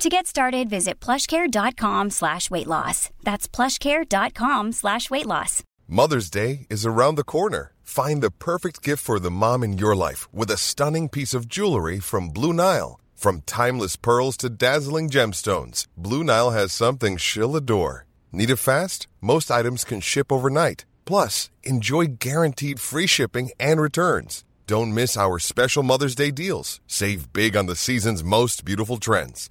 To get started, visit plushcare.com slash weight loss. That's plushcare.com slash weight loss. Mother's Day is around the corner. Find the perfect gift for the mom in your life with a stunning piece of jewelry from Blue Nile. From timeless pearls to dazzling gemstones, Blue Nile has something she'll adore. Need it fast? Most items can ship overnight. Plus, enjoy guaranteed free shipping and returns. Don't miss our special Mother's Day deals. Save big on the season's most beautiful trends.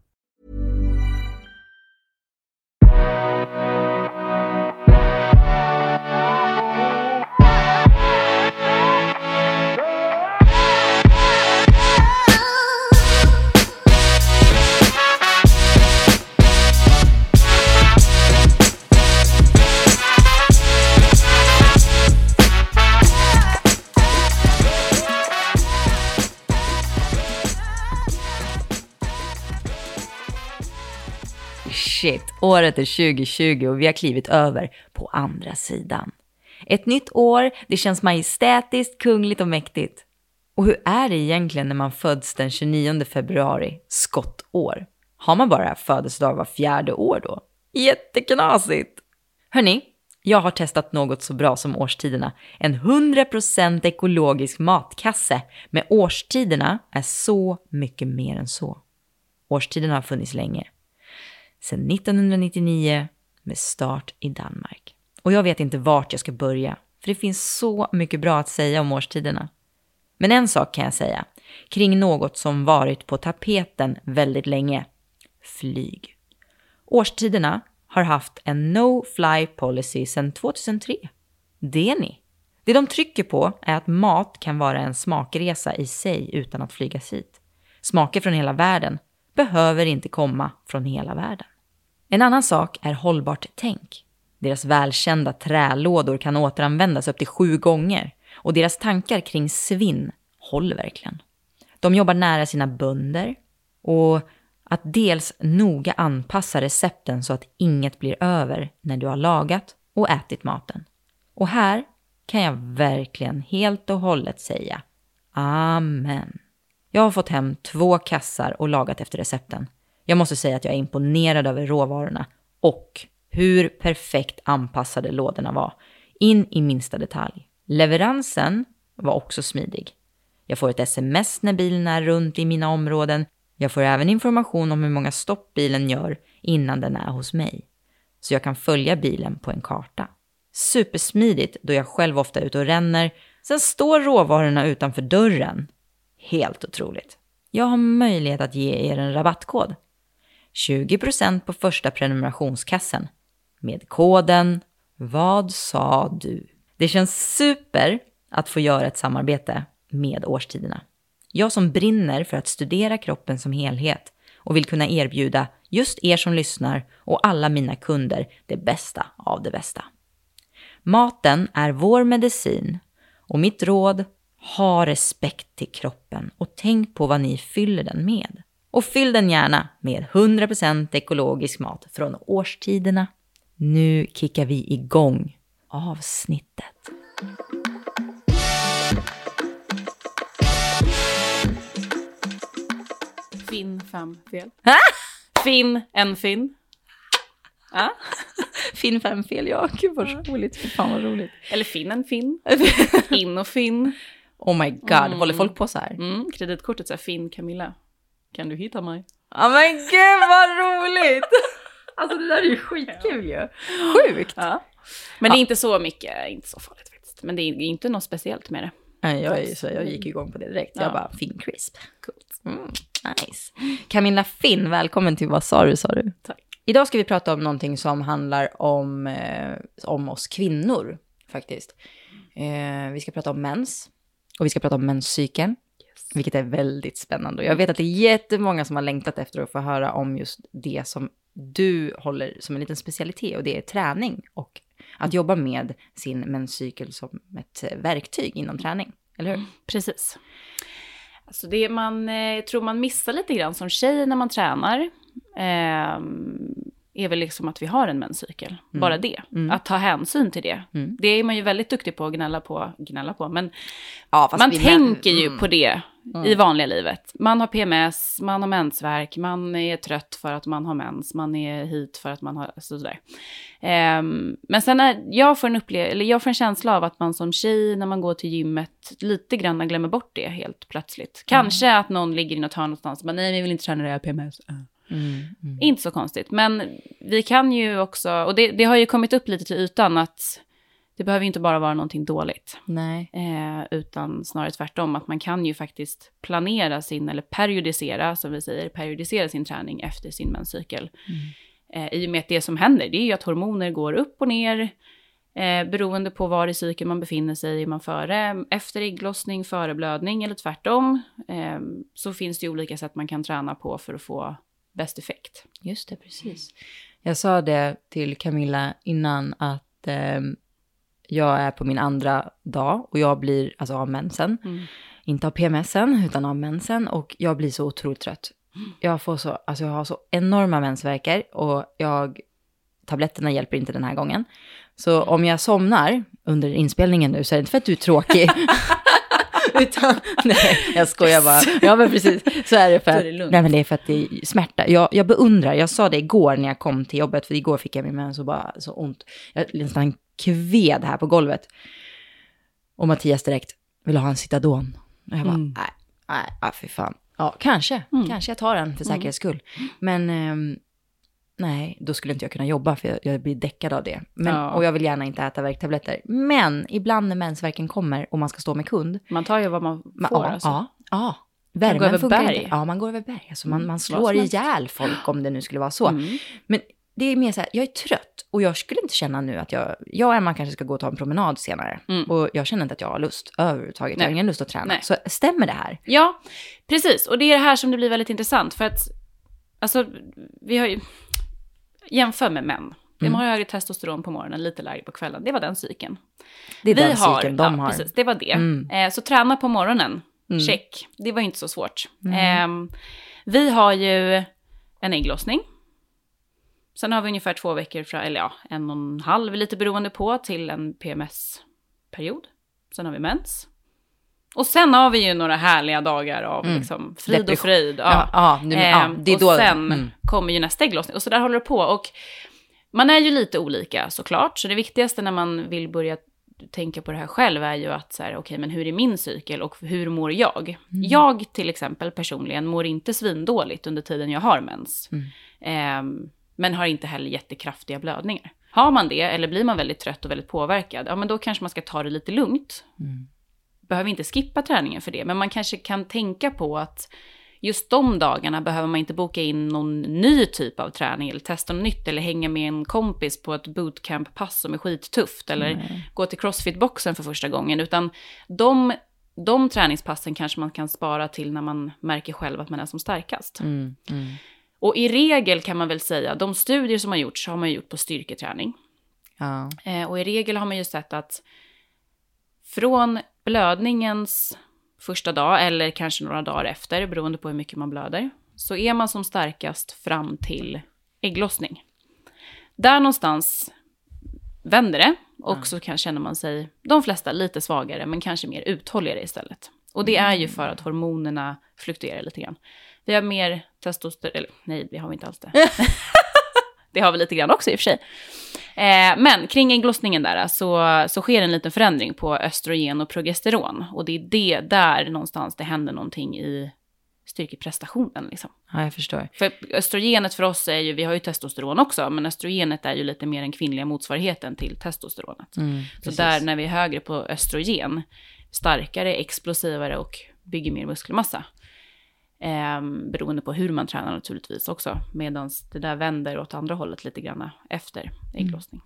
Shit, året är 2020 och vi har klivit över på andra sidan. Ett nytt år, det känns majestätiskt, kungligt och mäktigt. Och hur är det egentligen när man föds den 29 februari, skottår? Har man bara födelsedag var fjärde år då? Jätteknasigt! Hörni, jag har testat något så bra som årstiderna. En 100% ekologisk matkasse med årstiderna är så mycket mer än så. Årstiderna har funnits länge sedan 1999 med start i Danmark. Och jag vet inte vart jag ska börja, för det finns så mycket bra att säga om årstiderna. Men en sak kan jag säga, kring något som varit på tapeten väldigt länge. Flyg. Årstiderna har haft en no-fly policy sedan 2003. Det är ni. Det de trycker på är att mat kan vara en smakresa i sig utan att flygas hit. Smaker från hela världen behöver inte komma från hela världen. En annan sak är hållbart tänk. Deras välkända trälådor kan återanvändas upp till sju gånger och deras tankar kring svinn håller verkligen. De jobbar nära sina bönder och att dels noga anpassa recepten så att inget blir över när du har lagat och ätit maten. Och här kan jag verkligen helt och hållet säga Amen. Jag har fått hem två kassar och lagat efter recepten. Jag måste säga att jag är imponerad över råvarorna och hur perfekt anpassade lådorna var, in i minsta detalj. Leveransen var också smidig. Jag får ett sms när bilen är runt i mina områden. Jag får även information om hur många stopp bilen gör innan den är hos mig. Så jag kan följa bilen på en karta. Supersmidigt då jag själv ofta är ute och ränner. Sen står råvarorna utanför dörren. Helt otroligt. Jag har möjlighet att ge er en rabattkod. 20% på första prenumerationskassen med koden Vad sa du? Det känns super att få göra ett samarbete med årstiderna. Jag som brinner för att studera kroppen som helhet och vill kunna erbjuda just er som lyssnar och alla mina kunder det bästa av det bästa. Maten är vår medicin och mitt råd, ha respekt till kroppen och tänk på vad ni fyller den med. Och fyll den gärna med 100% ekologisk mat från årstiderna. Nu kickar vi igång avsnittet. Finn fem fel. Finn en Finn. Ja. Finn fem fel, ja. Gud vad roligt. Fy fan vad roligt. Eller Finn en Finn. In och Finn. Oh my god, Mm. håller folk på så här? Mm, kreditkortet säger Finn Camilla. Kan du hitta mig? Ja men gud vad roligt! Alltså det där är ju skitkul ju. Sjukt! Ja. Men det är inte så mycket, inte så farligt faktiskt. Men det är inte något speciellt med det. Nej, jag, så jag gick igång på det direkt. Jag Ja. bara, Finn Crisp. Coolt. Mm, nice. Camilla Finn, välkommen till Vad sa du, sa du? Tack. Idag ska vi prata om någonting som handlar om, eh, om oss kvinnor, faktiskt. Eh, vi ska prata om mens. Och vi ska prata om menscykeln. Vilket är väldigt spännande. Och jag vet att det är jättemånga som har längtat efter att få höra om just det som du håller som en liten specialitet. Och det är träning och att jobba med sin menscykel som ett verktyg inom träning. Eller hur? Precis. Alltså det man eh, tror man missar lite grann som tjej när man tränar eh, är väl liksom att vi har en menscykel. Mm. Bara det. Att ta hänsyn till det. Mm. Det är man ju väldigt duktig på att gnälla på. Gnälla på men Ja, man vi- tänker ju Mm. på det i vanliga livet. Man har PMS, man har mensvärk, man är trött för att man har mens, man är hit för att man har sådär. Ehm, men sen när jag får en upple- eller jag får en känsla av att man som tjej när man går till gymmet lite grann glömmer bort det helt plötsligt. Kanske att någon ligger i något hörn någonstans och bara nej, jag vill inte träna det, jag har PMS. Uh. Mm, mm. Inte så konstigt, men vi kan ju också, och det, det har ju kommit upp lite till ytan att det behöver ju inte bara vara någonting dåligt. Eh, utan snarare tvärtom, att man kan ju faktiskt planera sin, eller periodisera, som vi säger, periodisera sin träning efter sin menscykel. Eh, I och med att det som händer, det är ju att hormoner går upp och ner, eh, beroende på var i cykeln man befinner sig, är man före, efter ägglossning, före blödning eller tvärtom, eh, så finns det ju olika sätt man kan träna på för att få bäst effekt. Just det, precis. Jag sa det till Camilla innan att ehm, jag är på min andra dag och jag blir alltså av mensen. Inte av PMSen utan av mensen och jag blir så otroligt trött. Jag, får så, alltså jag har så enorma mensvärkar och jag, tabletterna hjälper inte den här gången. Så om jag somnar under inspelningen nu så är det inte för att du är tråkig. Utan, nej, jag skojar bara. Ja, men precis. Så är det för att, det nej, men det är för att det är smärta. Jag, jag beundrar, jag sa det igår när jag kom till jobbet, för igår fick jag min mens och bara så ont. Jag nästan kved här på golvet. Och Mattias direkt, vill ha en Citadon? Och jag bara, Mm. nej, nej, fy fan. Ja, kanske, kanske jag tar den för säkerhets skull. Men ehm, nej, då skulle inte jag kunna jobba för jag, jag blir däckad av det. Men, Ja. Och jag vill gärna inte äta värktabletter. Men ibland när mensvärken kommer och man ska stå med kund, Man tar ju vad man Ma- får. ja, alltså. ja, ja. Värmen över funkar berg. inte. Ja, man går över berg. Alltså man, man vad slår ihjäl folk om det nu skulle vara så. Mm. Men det är mer så här, jag är trött och jag skulle inte känna nu att jag, jag och Emma kanske ska gå och ta en promenad senare. Mm. Och jag känner inte att jag har lust överhuvudtaget. Jag har Nej. ingen lust att träna. Nej. Så stämmer det här? Ja, precis. Och det är det här som det blir väldigt intressant. För att, alltså, vi har ju... Jämför med män. De Mm. har högre testosteron på morgonen, lite lägre på kvällen. Det var den cykeln. Det är vi den har, cykeln de ja, har. Precis, det var det. Mm. Eh, så träna på morgonen, check. Det var inte så svårt. Eh, vi har ju en ägglossning. Sen har vi ungefär två veckor, fra, eller ja, en och en halv, lite beroende på, till en PMS-period. Sen har vi mens. Och sen har vi ju några härliga dagar av Mm. liksom, frid och Depression. fröjd. Ja, ja, nu- ja, Ehm, det är och då- sen mm. kommer ju nästa ägglossning. Och så där håller det på. Och man är ju lite olika såklart. Så det viktigaste när man vill börja tänka på det här själv är ju att så här, okej, men hur är min cykel och hur mår jag? Mm. Jag till exempel personligen mår inte svindåligt under tiden jag har mens. Mm. Ehm, men har inte heller jättekraftiga blödningar. Har man det, eller blir man väldigt trött och väldigt påverkad, ja men då kanske man ska ta det lite lugnt. Behöver inte skippa träningen för det, men man kanske kan tänka på att just de dagarna behöver man inte boka in någon ny typ av träning eller testa något nytt eller hänga med en kompis på ett bootcamp-pass som är skittufft eller gå till crossfit-boxen för första gången, utan de, de träningspassen kanske man kan spara till när man märker själv att man är som starkast. Mm, mm. Och i regel kan man väl säga, de studier som har gjorts har man gjort på styrketräning. Ja. Eh, och i regel har man ju sett att från blödningens första dag, eller kanske några dagar efter, beroende på hur mycket man blöder, så är man som starkast fram till ägglossning. Där någonstans vänder det och så kan, känner man sig, de flesta lite svagare, men kanske mer uthålligare istället. Och det är ju för att hormonerna fluktuerar lite grann. Vi har mer testosteron, eller nej, det har vi inte alls det. det har vi lite grann också i och för sig. Eh, men kring ägglossningen där så, så sker en liten förändring på östrogen och progesteron. Och det är det där någonstans det händer någonting i styrkeprestationen. Liksom. ja, jag förstår. För östrogenet för oss är ju, vi har ju testosteron också, men östrogenet är ju lite mer den kvinnliga motsvarigheten till testosteronet. Mm, Så precis. där när vi är högre på östrogen, starkare, explosivare och bygger mer muskelmassa. Ehm, beroende på hur man tränar naturligtvis också. Medan det där vänder åt andra hållet lite grann efter ägglossning.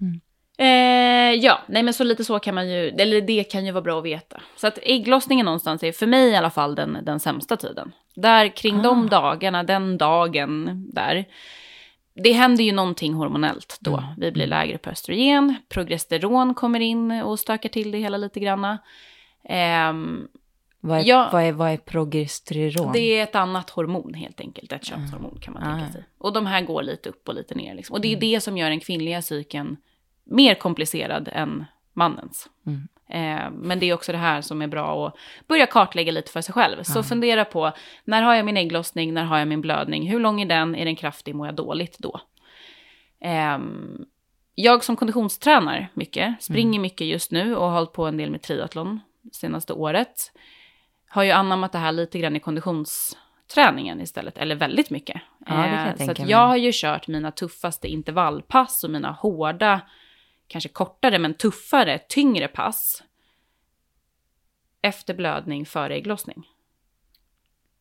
Eh, ja, nej men så lite så kan man ju, eller det kan ju vara bra att veta. Så att ägglossningen någonstans är för mig i alla fall den, den sämsta tiden. Där kring Ah. de dagarna, den dagen där, det händer ju någonting hormonellt då. Mm. Vi blir lägre på östrogen, progesteron kommer in och stökar till det hela lite granna. Ehm, Vad är, Ja. vad är, vad är progesteron? det är ett annat hormon helt enkelt, ett könshormon kan man Ah. tänka sig. Och de här går lite upp och lite ner. Liksom. Och det Mm. är det som gör den kvinnliga cykeln mer komplicerad än mannens. Mm. Eh, men det är också det här som är bra att börja kartlägga lite för sig själv. Så fundera på, när har jag min ägglossning, när har jag min blödning, hur lång är den, är den kraftig, mår jag dåligt då? Ehm, jag som konditionstränar mycket, springer mycket just nu och har hållit på en del med triathlon senaste året. Har ju anammat det här lite grann i konditionsträningen istället, eller väldigt mycket. Ja, jag Eh, så mig. jag har ju kört mina tuffaste intervallpass och mina hårda, kanske kortare men tuffare, tyngre pass. Efter blödning, före ägglossning.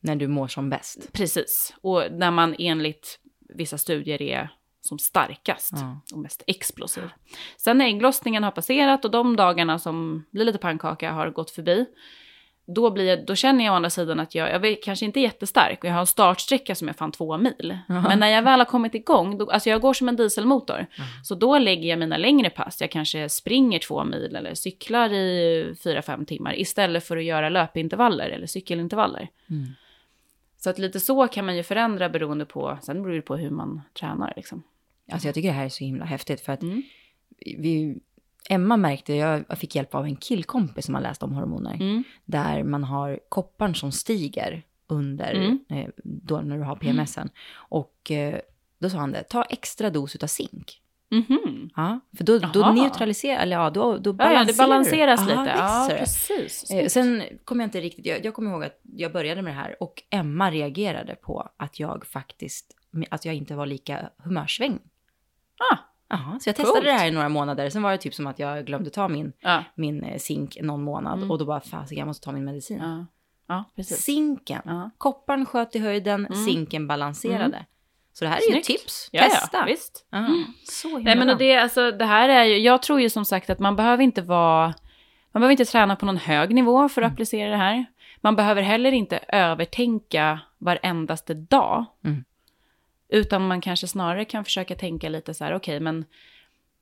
När du mår som bäst. Precis. Och när man enligt vissa studier är som starkast Ja. och mest explosiv. Sen när ägglossningen har passerat och de dagarna som blir lite pannkaka har gått förbi, då, blir jag, då känner jag å andra sidan att jag, jag är kanske inte jättestark och jag har en startsträcka som är fan två mil. Men när jag väl har kommit igång, då, alltså jag går som en dieselmotor. Så då lägger jag mina längre pass, jag kanske springer två mil eller cyklar i fyra, fem timmar istället för att göra löpintervaller eller cykelintervaller. Mm. Så att lite så kan man ju förändra beroende på, sen beror det på hur man tränar liksom. Alltså jag tycker det här är så himla häftigt för att Mm. vi, Emma märkte, jag fick hjälp av en killkompis som har läst om hormoner, Mm. där man har kopparn som stiger under, Mm. eh, då när du har PMSen. Och eh, då sa han det, ta extra dos utav zink. Mhm. Ja, för då, då neutraliserar, eller ja, då, då balanserar ja, det balanseras du. lite. Ja, precis. Eh, sen kommer jag inte riktigt, jag, jag kommer ihåg att jag började med det här och Emma reagerade på att jag faktiskt, att jag inte var lika humörsväng. Ah, Ja, så jag testade Coolt. det här i några månader. Sen var det typ som att jag glömde ta min, ja, min eh, zink någon månad Mm. och då bara fasiken jag måste ta min medicin. ja, ja, precis. Zinken, Ja. kopparn sköt i höjden, Mm. zinken balanserade. Mm. Så det här är ju Snyggt. ett tips. Ja, Testa. Visst. Ja, Så himla Nej men och det, alltså, det här är ju, jag tror ju som sagt att man behöver inte vara, man behöver inte träna på någon hög nivå för att Mm. applicera det här. Man behöver heller inte övertänka varendaste dag. Mm. Utan man kanske snarare kan försöka tänka lite så här, okej men,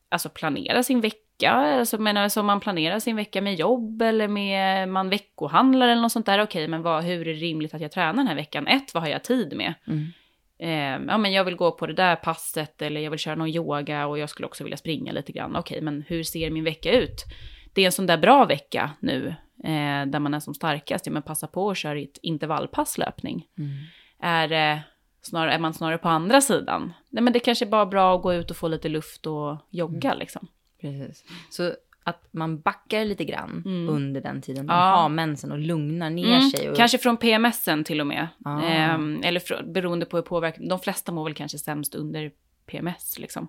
alltså planera sin vecka, alltså menar som man planerar sin vecka med jobb eller med, man veckohandlar eller något sånt där, okej men vad, hur är det rimligt att jag tränar den här veckan? Ett, vad har jag tid med? Mm. Eh, ja, men jag vill gå på det där passet eller jag vill köra någon yoga och jag skulle också vilja springa lite grann. Okej, men hur ser min vecka ut? Det är en sån där bra vecka nu eh, där man är som starkast. Ja, men passa på att köra ett intervallpass löpning. Mm. Är, eh, snarare, är man snarare på andra sidan? Nej, men det kanske är bara bra att gå ut och få lite luft och jogga Mm. liksom. Precis. Så att man backar lite grann Mm. under den tiden man Ja. har mensen och lugnar ner Mm, sig. Och, Kanske från PMSen till och med. Ah. Ehm, eller fr- beroende på hur påverkan. De flesta mår väl kanske sämst under PMS liksom.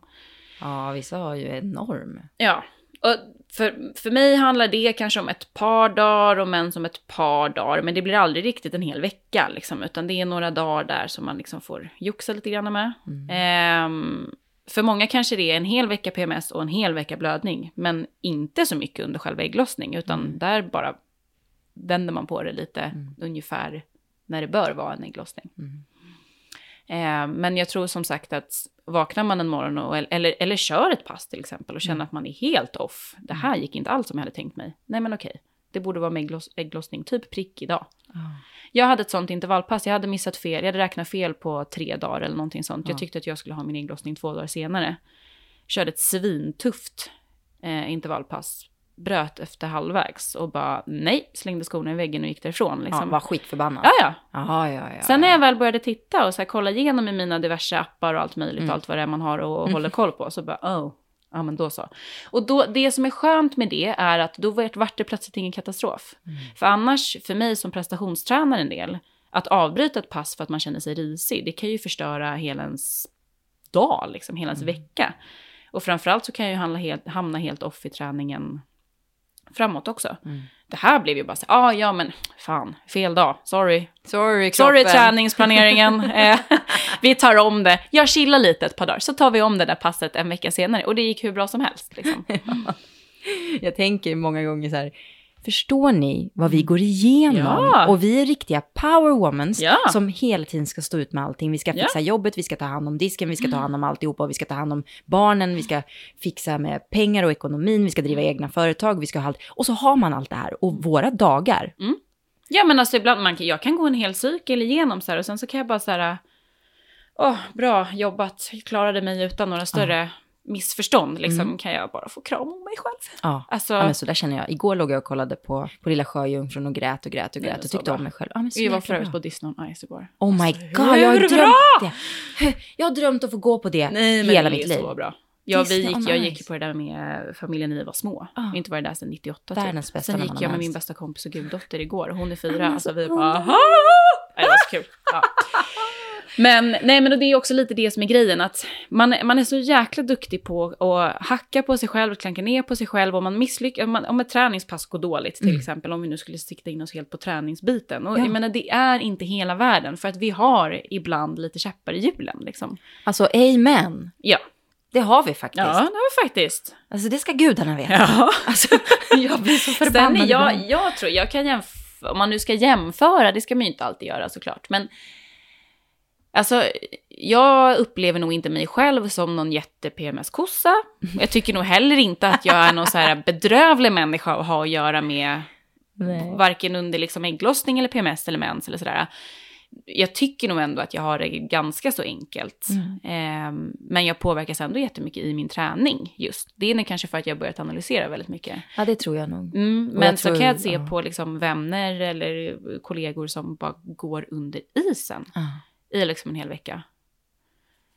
Ja, vissa har ju enorm. Ja, och för, för mig handlar det kanske om ett par dagar och män som ett par dagar. Men det blir aldrig riktigt en hel vecka liksom, utan det är några dagar där som man liksom får joxa lite grann med. Mm. Ehm, för många kanske det är en hel vecka PMS och en hel vecka blödning, men inte så mycket under själva ägglossning, utan Mm. där bara vänder man på det lite Mm. ungefär när det bör vara en ägglossning. Eh, men jag tror som sagt att vaknar man en morgon och, eller, eller kör ett pass till exempel och känner Mm. att man är helt off. Det här gick inte alls som jag hade tänkt mig. Nej men okej, det borde vara med äggloss, ägglossning, typ prick idag. Ja. Jag hade ett sånt intervallpass, jag hade missat fel, jag hade räknat fel på tre dagar eller någonting sånt. Ja. Jag tyckte att jag skulle ha min ägglossning två dagar senare. Körde ett svintufft eh, intervallpass, bröt efter halvvägs och bara nej, slängde skorna i väggen och gick därifrån. Ja, Liksom. var skitförbannad. ja, ja, Ja, ja, ja. Sen när ja. jag väl började titta och så här, kolla igenom i mina diverse appar och allt möjligt, Mm. allt vad det är man har och håller koll på, så bara oh, ja men då så. Och då, det som är skönt med det är att då vart det plötsligt ingen katastrof. Mm. För annars, för mig som prestationstränare en del, att avbryta ett pass för att man känner sig risig, det kan ju förstöra hela ens dag, liksom, hela ens Mm. vecka. Och framförallt så kan jag ju hamna helt, hamna helt off i träningen framåt också. Det här blev ju bara så ah, ja men fan, fel dag, sorry. Sorry, Sorry träningsplaneringen, eh, vi tar om det. Jag chillar lite ett par dagar, så tar vi om det där passet en vecka senare. Och det gick hur bra som helst. Liksom. Jag tänker många gånger så här, förstår ni vad vi går igenom? Ja. Och vi är riktiga powerwomans Ja. som hela tiden ska stå ut med allting. Vi ska Ja. Mm. fixa jobbet, vi ska ta hand om disken, vi ska ta hand om alltihopa, vi ska ta hand om barnen, vi ska fixa med pengar och ekonomin, vi ska driva egna företag, vi ska ha allt. Och så har man allt det här. Och våra dagar, Ja men alltså ibland, man, kan- jag kan gå en hel cykel igenom så här och sen så kan jag bara så här, åh bra jobbat, jag klarade mig utan några större missförstånd. Liksom kan jag bara få kram om mig själv. ja. Alltså, Ja, men så där känner jag. Igår låg jag och kollade på, på Lilla Sjöjungfrun och grät och grät och Nej, grät och tyckte bra. om mig själv. Ja, men så vi var jäkla för övrigt bra. på Disney on Ice igår. Oh my Alltså, god, jag har drömt bra? det. Jag har drömt att få gå på det Nej men hela det mitt är liv. så bra. Ja, vi gick, jag gick på det där med familjen när vi var små. Ah. Jag inte varit där sedan 98 Världens typ. Sen gick jag med min bästa kompis och guddotter igår. Hon är fyra. Alltså vi bara... Nej, det var så kul. Ja. Men, nej, men det är också lite det som är grejen. Att man, man är så jäkla duktig på att hacka på sig själv och klanka ner på sig själv. Om, man misslyckas, om, man, om ett träningspass går dåligt till exempel. Om vi nu skulle sikta in oss helt på träningsbiten. Och Ja. jag menar, det är inte hela världen. För att vi har ibland lite käppar i hjulen. Liksom. Alltså, amen. Ja. Det har vi faktiskt. ja, det har vi faktiskt. Alltså det ska gudarna veta. Ja. Alltså, jag blir så Sen förbannad är jag, jag tror, jag kan jämföra, om man nu ska jämföra, det ska man ju inte alltid göra såklart, men alltså jag upplever nog inte mig själv som någon jätte-PMS-kossa. Jag tycker nog heller inte att jag är någon så här bedrövlig människa att ha att göra med, Nej. varken under liksom ägglossning eller PMS eller mens eller sådär. Jag tycker nog ändå att jag har det ganska så enkelt. Ehm, men jag påverkas ändå jättemycket i min träning just. Det är kanske för att jag börjat analysera väldigt mycket. Ja, det tror jag nog. Mm, men jag så tror- kan jag se ja. på liksom vänner eller kollegor som bara går under isen Ja. I liksom en hel vecka.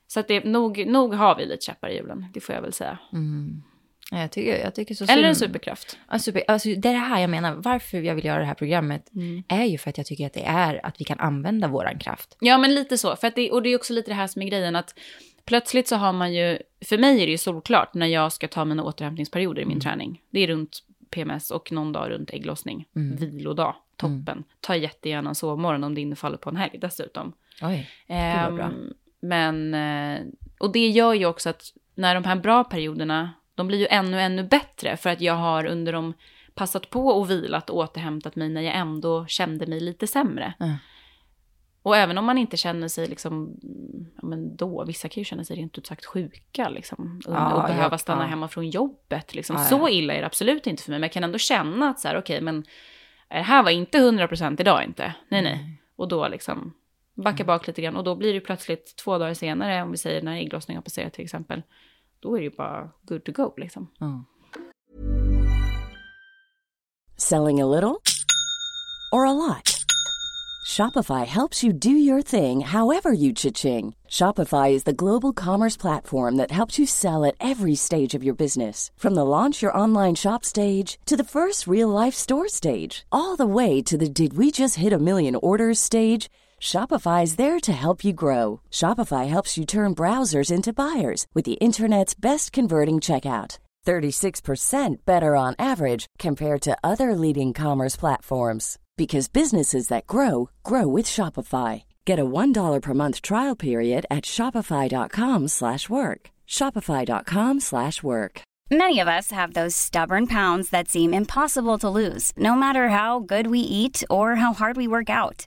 Så att det, nog, nog har vi lite käppar i hjulen, det får jag väl säga. Mm. Ja, jag, tycker, jag tycker så Eller en superkraft. Ja, super, alltså, det är det här jag menar. Varför jag vill göra det här programmet Mm. är ju för att jag tycker att det är att vi kan använda våran kraft. Ja, men lite så. För att det, och det är också lite det här som är grejen att plötsligt så har man ju, för mig är det ju solklart när jag ska ta mina återhämtningsperioder i min träning. Det är runt PMS och någon dag runt ägglossning. Vilodag, toppen. Ta jättegärna en sovmorgon om det infaller på en helg dessutom. Oj, Gud vad bra. Ehm, men, eh, och det gör ju också att när de här bra perioderna, de blir ju ännu, ännu bättre för att jag har under dem passat på och vilat och återhämtat mig när jag ändå kände mig lite sämre. Ja. Och även om man inte känner sig liksom, ja men då, vissa kan ju känna sig rent ut sagt sjuka liksom. Och, Ja, och behöva ja, stanna ja. hemma från jobbet liksom. Så illa är det absolut inte för mig. Men jag kan ändå känna att så här, okej men det här var inte 100% idag inte. Nej, nej. Och då liksom backa Mm. bak lite grann. Och då blir det plötsligt två dagar senare, om vi säger när ägglossningen har passerat till exempel. Då är det ju bara good to go liksom. Ja. Selling a little or a lot? Shopify helps you do your thing however you cha-ching. Shopify is the global commerce platform that helps you sell at every stage of your business. From the launch your online shop stage to the first real life store stage, all the way to the did we just hit a million orders stage. Shopify is there to help you grow. Shopify helps you turn browsers into buyers with the internet's best converting checkout. 36% better on average compared to other leading commerce platforms because businesses that grow grow with Shopify. Get a $1 per month trial period at shopify.com/work. shopify.com/work. Many of us have those stubborn pounds that seem impossible to lose, no matter how good we eat or how hard we work out.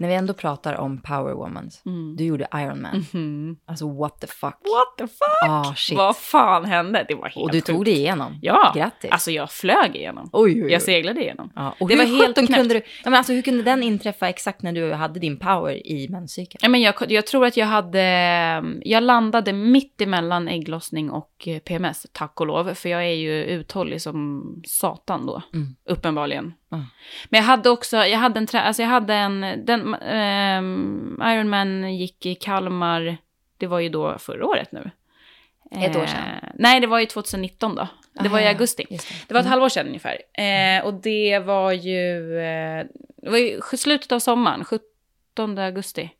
När vi ändå pratar om Power Womans. Du gjorde Iron Man. Alltså what the fuck. What the fuck? Ah, shit. Vad fan hände? Det var helt Och du tog sjukt. dig igenom. Ja, Grattis. alltså jag flög igenom. Oj, oj, oj. Jag seglade igenom. Ja, och det hur var helt knäppt. kunde du, ja, men alltså, hur kunde den inträffa exakt när du hade din power i menscykeln? Ja, men jag, jag tror att jag hade... Jag landade mitt emellan ägglossning och eh, PMS, tack och lov. För jag är ju uthållig som satan då, Mm. uppenbarligen. Mm. Men jag hade också, jag hade en, alltså jag hade en, den, ehm, Ironman gick i Kalmar, det var ju då förra året nu. Ett år Eh, sedan. nej, det var ju 2019 då. Det var i Ah, augusti. det. Det var ett halvår sedan ungefär. Eh, och det var ju, eh, det var ju slutet av sommaren, 17 augusti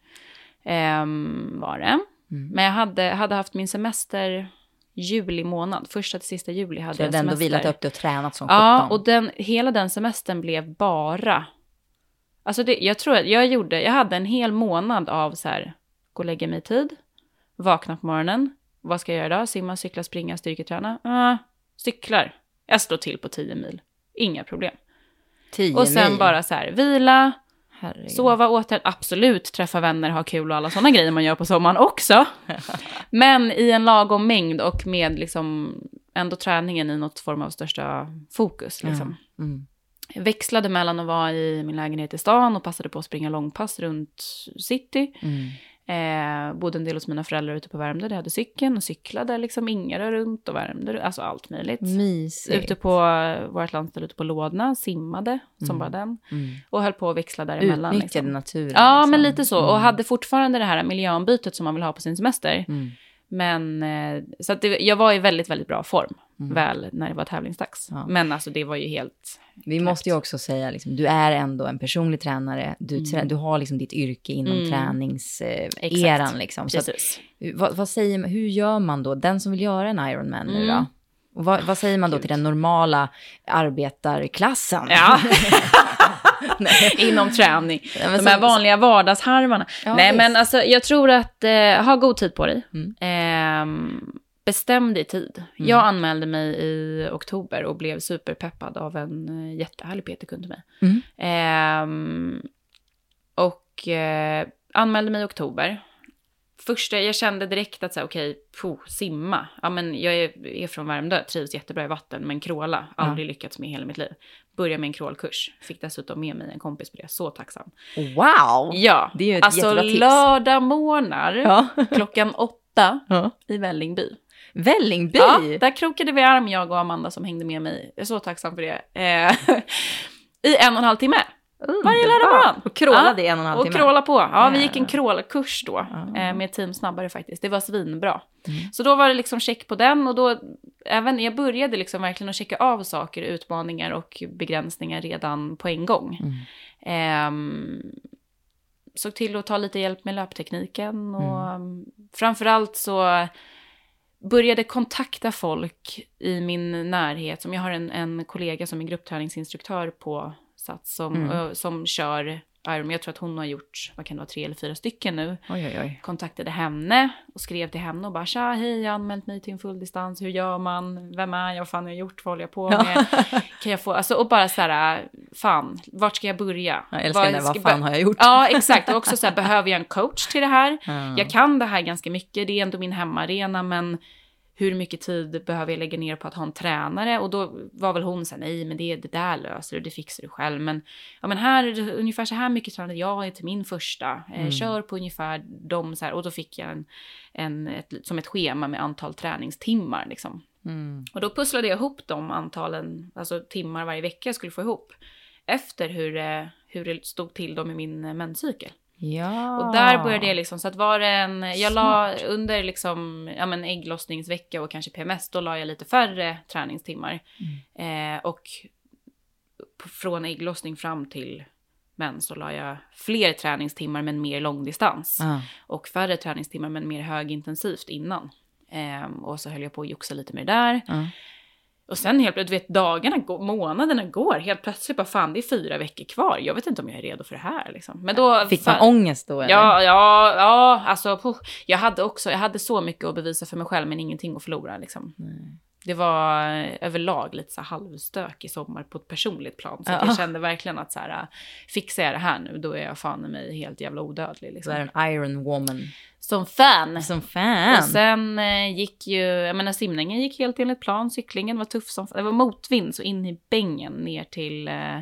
ehm, var det. Mm. Men jag hade, hade haft min semester juli månad, första till sista juli hade Du jag hade ändå semester. vilat upp dig och tränat som Ja, sjutton. och den, hela den semestern blev bara... Alltså det, jag tror att jag gjorde, jag hade en hel månad av så här, gå och lägga mig i tid, vakna på morgonen, vad ska jag göra idag? Simma, cykla, springa, styrketräna? Uh, cyklar. Jag slår till på 10 mil. Inga problem. Tio Och sen mil. bara så här, vila, Herregud. sova, åter, absolut träffa vänner, ha kul och alla sådana grejer man gör på sommaren också. Men i en lagom mängd och med liksom ändå träningen i något form av största fokus. Liksom. Mm. Jag växlade mellan att vara i min lägenhet i stan och passade på att springa långpass runt city. Mm. Eh, bodde en del hos mina föräldrar ute på Värmdö, där jag hade cykeln och cyklade liksom Ingarö runt och Värmdö, alltså allt möjligt. Mysigt. Ute på vårt landställe ute på Lådna, simmade som bara den. Mm. Och höll på att växla däremellan. Utnyttjade liksom. naturen. Ja, liksom. men lite så. Och Mm. hade fortfarande det här miljöombytet som man vill ha på sin semester. Mm. Men, eh, så att det, jag var i väldigt, väldigt bra form. Väl när det var tävlingsdags. Mm. Ja. Men alltså det var ju helt... Vi måste ju också säga, liksom, du är ändå en personlig tränare. Du, Mm. trä- du har liksom ditt yrke inom Mm. träningseran. Exakt. liksom. Så att, Precis. vad, vad säger hur gör man då, den som vill göra en Ironman nu då? Mm. Och vad, vad säger man då till den normala arbetarklassen? Ja. Inom träning. Ja, men De här som- vanliga vardagsharvarna. Ja, Nej, men visst. alltså jag tror att eh, ha god tid på dig. Mm. Ehm, bestäm dig tid. Jag anmälde mig i oktober och blev superpeppad av en eh, jättehärlig PT-kund till mig. Mm. Ehm, och eh, anmälde mig i oktober. Första, jag kände direkt att så här, okej, puh, simma. Ja, men jag är, är från Värmdö, trivs jättebra i vatten, men kråla, aldrig lyckats med i hela mitt liv. Börja med en crawlkurs, fick dessutom med mig en kompis på det, så tacksam. Wow! Ja, Det är ju ett alltså jättebra tips. lördag morgnar Ja. klockan åtta Ja. i Vällingby. Vällingby! Ja, där krokade vi arm, jag och Amanda som hängde med mig. Jag är så tacksam för det. Eh, I en och en halv timme. Varje lördag morgon. Och crawlade i en och en halv och timme. crawla på. Ja, vi gick en crawlkurs då. Eh, med team snabbare faktiskt. Det var svinbra. Mm. Så då var det liksom check på den och då, även jag började liksom verkligen att checka av saker, utmaningar och begränsningar redan på en gång. Mm. Ehm, såg till att ta lite hjälp med löptekniken och Mm. framförallt så började kontakta folk i min närhet. Som jag har en, en kollega som är gruppträningsinstruktör på Sats som, Mm. som kör Ironman. Jag tror att hon har gjort, vad kan det vara, tre eller fyra stycken nu. Oj, oj, oj. Kontaktade henne och skrev till henne och bara tja, hej, jag har anmält mig till en fulldistans. Hur gör man? Vem är jag? Vad fan har jag gjort? Vad håller jag på med? Kan jag få, alltså, och bara så här, fan, vart ska jag börja? Jag älskar det, ska- vad fan har jag gjort? Ja, exakt. Och också så här, behöver jag en coach till det här? Ja. Jag kan det här ganska mycket, det är ändå min hemmaarena, men hur mycket tid behöver jag lägga ner på att ha en tränare? Och då var väl hon så här, nej men det, det där löser du, det fixar du själv. Men, ja, men här, ungefär så här mycket tränade jag till min första. Eh, Kör på ungefär de så här, och då fick jag en, en, ett, som ett schema med antal träningstimmar liksom. Mm. Och då pusslade jag ihop de antalen, alltså timmar varje vecka jag skulle få ihop. Efter hur, det- hur det stod till då med min eh, menscykel. Ja. Och där började jag liksom, så att var det en, jag la under liksom, ja men ägglossningsvecka och kanske PMS, då la jag lite färre träningstimmar. Mm. Eh, och från ägglossning fram till mens så la jag fler träningstimmar men mer långdistans. Ja. Och färre träningstimmar men mer högintensivt innan. Eh, och så höll jag på att joxa lite med det där. Ja. Och sen helt plötsligt, du vet dagarna, går, månaderna går, helt plötsligt bara fan det är fyra veckor kvar. Jag vet inte om jag är redo för det här liksom. Men då... Fick man fan- ångest då eller? Ja, ja, ja, alltså puh. jag hade också, jag hade så mycket att bevisa för mig själv men ingenting att förlora liksom. Det var eh, överlag lite så här halvstök i sommar på ett personligt plan. Så Ja. jag kände verkligen att så här, äh, fixar jag det här nu, då är jag fan i mig helt jävla odödlig. Liksom. är en Iron Woman. Som fan! Som fan. Och sen eh, gick ju, jag menar simningen gick helt enligt plan, cyklingen var tuff som Det var motvind så in i bängen ner till, eh,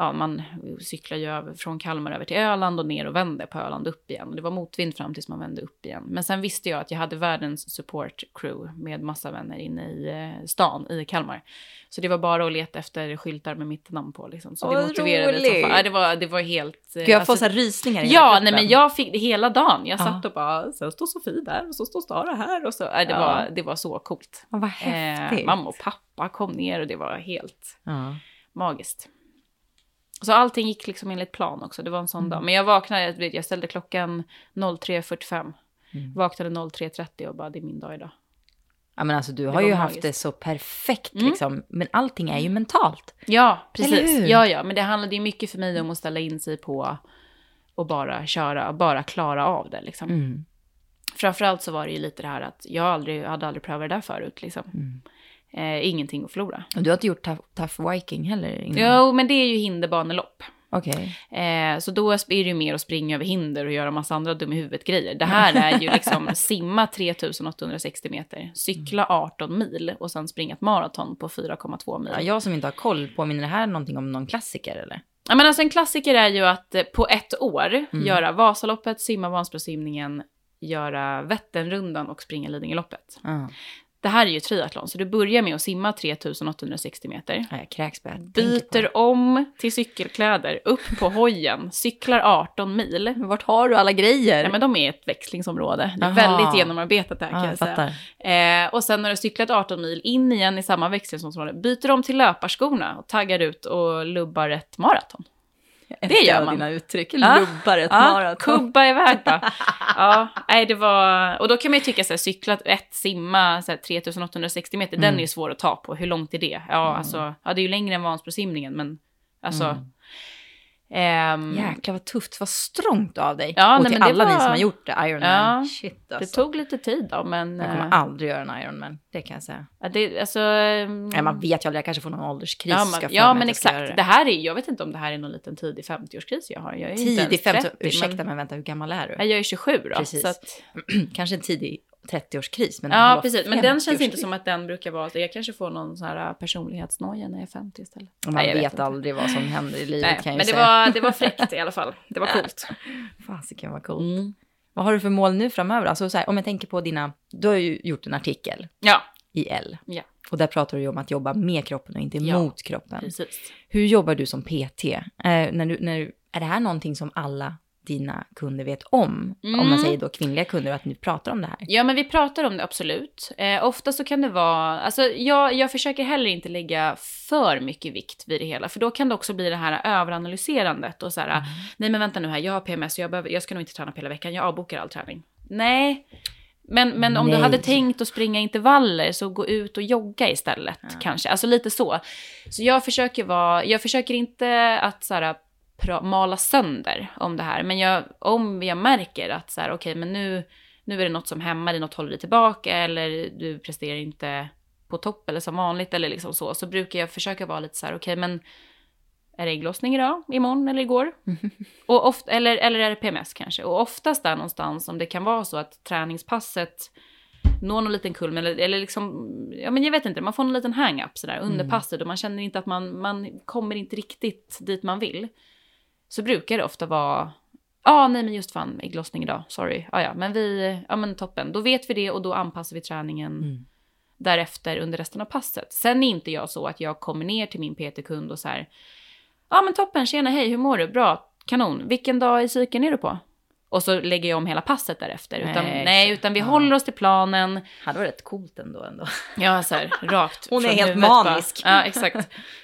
ja man cyklar ju över, från Kalmar över till Öland och ner och vände på Öland upp igen. Och det var motvind fram tills man vände upp igen. Men sen visste jag att jag hade världens support crew med massa vänner inne i eh, stan i Kalmar. Så det var bara att leta efter skyltar med mitt namn på liksom. Så Åh, det motiverade som roligt. fan. Ja, det var, det var helt... eh, Gud, jag får alltså- så här rysningar i Ja, nej men jag fick det hela dagen. Jag Ja. satt och bara, sen står Sofie där och så står Stara här och så. Nej, det, Ja. var, det var så coolt. Ja, vad häftigt. Eh, mamma och pappa kom ner och det var helt Ja. magiskt. Så allting gick liksom enligt plan också. Det var en sån Mm. dag. Men jag vaknade, jag ställde klockan 03.45. Mm. Vaknade 03.30 och bara, det är min dag idag. ja, men alltså du har ju haft det så perfekt Mm. liksom. Men allting är ju mentalt. Ja, precis. Ja, ja, men det handlade ju mycket för mig om att ställa in sig på och bara köra, bara klara av det liksom. Mm. Framförallt så var det ju lite det här att jag aldrig, hade aldrig prövat det där förut liksom. Mm. Eh, ingenting att förlora. Och du har inte gjort tough, tough Viking heller innan? Jo, men det är ju hinderbanelopp. Okej. Eh, så då är det ju mer att springa över hinder och göra massa andra dum i huvudet-grejer. Det här är ju liksom simma 3860 meter, cykla 18 mil och sen springa ett maraton på 4,2 mil. Ja, jag som inte har koll, påminner det här någonting om någon klassiker eller? Ja, men alltså en klassiker är ju att eh, på ett år Mm. göra Vasaloppet, simma Vansbrosimningen, göra Vätternrundan och springa Lidingöloppet. Ja. Det här är ju triathlon, så du börjar med att simma 3860 meter. Ja, jag kräks bara det. Byter om till cykelkläder, upp på hojen, cyklar 18 mil. Men vart har du alla grejer? Nej, men de är ett växlingsområde. Det är Aha. väldigt genomarbetat där kan ja, jag jag säga. Eh, och sen när du cyklat 18 mil, in igen i samma växlingsområde, byter om till löparskorna och taggar ut och lubbar ett maraton. Det gör man. dina uttryck. Ja. Lubbar ett Ja, maraton. kubba iväg bara. Ja, nej det var... Och då kan man ju tycka så här, cyklat ett, simma så här, 3860 meter, den är ju svår att ta på. Hur långt är det? Ja, alltså, ja det är ju längre än Vansbrosimningen, men alltså... ehm, Jäklar vad tufft, vad strångt av dig. Ja, och nej, till det alla ni var- som har gjort det, Ironman. Ja, Shit det alltså. tog lite tid då, men... Jag kommer eh, aldrig göra en Ironman, det kan jag säga. ja, det, alltså, ehm, Nej, man vet ju aldrig, jag kanske får någon ålderskris. Ja, man, ja men exakt. Det. här är, jag vet inte om det här är någon liten tidig 50-årskris jag har. Jag är Tidig ens 50, 30, ursäkta men, men vänta, hur gammal är du? Jag är 27 då. Precis. Så att, kanske en tidig 30-årskris. Men ja, precis. Men den känns inte 50-årskris. som att den brukar vara... Jag kanske får någon sån här personlighetsnoja när jag är 50 istället. Man Nej, vet, inte. aldrig vad som händer i livet Nej, kan jag men det säga. var, det var fräckt i alla fall. Det var coolt. Fasiken vad coolt. Mm. Vad har du för mål nu framöver? Alltså, så här, om jag tänker på dina... Du har ju gjort en artikel Ja, i L. Ja. Och där pratar du ju om att jobba med kroppen och inte Ja, mot kroppen. precis. Hur jobbar du som PT? Eh, när du, när är det här någonting som alla dina kunder vet om? Om man Mm. säger då kvinnliga kunder, att ni pratar om det här. Ja, men vi pratar om det absolut. Eh, ofta så kan det vara, alltså jag, jag försöker heller inte lägga för mycket vikt vid det hela, för då kan det också bli det här överanalyserandet och så här, nej men vänta nu här, jag har PMS jag, behöver, jag ska nog inte träna på hela veckan, jag avbokar all träning. Nej, men, men om Nej. du hade tänkt att springa intervaller så gå ut och jogga istället kanske, alltså lite så. Så jag försöker vara, jag försöker inte att så här, mala sönder om det här, men jag, om jag märker att så här, okej men nu nu är det något som hämmar dig, något håller dig tillbaka eller du presterar inte på topp eller som vanligt eller liksom så, så brukar jag försöka vara lite så här, okej men är det ägglossning idag, imorgon eller igår? Och ofta, eller, eller är det PMS kanske? Och oftast där någonstans om det kan vara så att träningspasset når någon liten kulm eller, eller liksom, ja men jag vet inte, man får en liten hang-up sådär under passet och man känner inte att man, man kommer inte riktigt dit man vill. Så brukar det ofta vara Ja, ah, nej men just fan, ägglossning idag, sorry. Ah, ja, men vi, ja men toppen. Då vet vi det och då anpassar vi träningen Mm. därefter under resten av passet. Sen är inte jag så att jag kommer ner till min PT-kund och så här, ja ah, men toppen, tjena, hej, hur mår du? Bra, kanon. Vilken dag i cykeln är du på? Och så lägger jag om hela passet därefter. Utan, Nej, nej, utan vi Ja. håller oss till planen. hade varit rätt coolt ändå. ändå. Ja, så här, rakt Hon är helt manisk. Bara. Ja, exakt.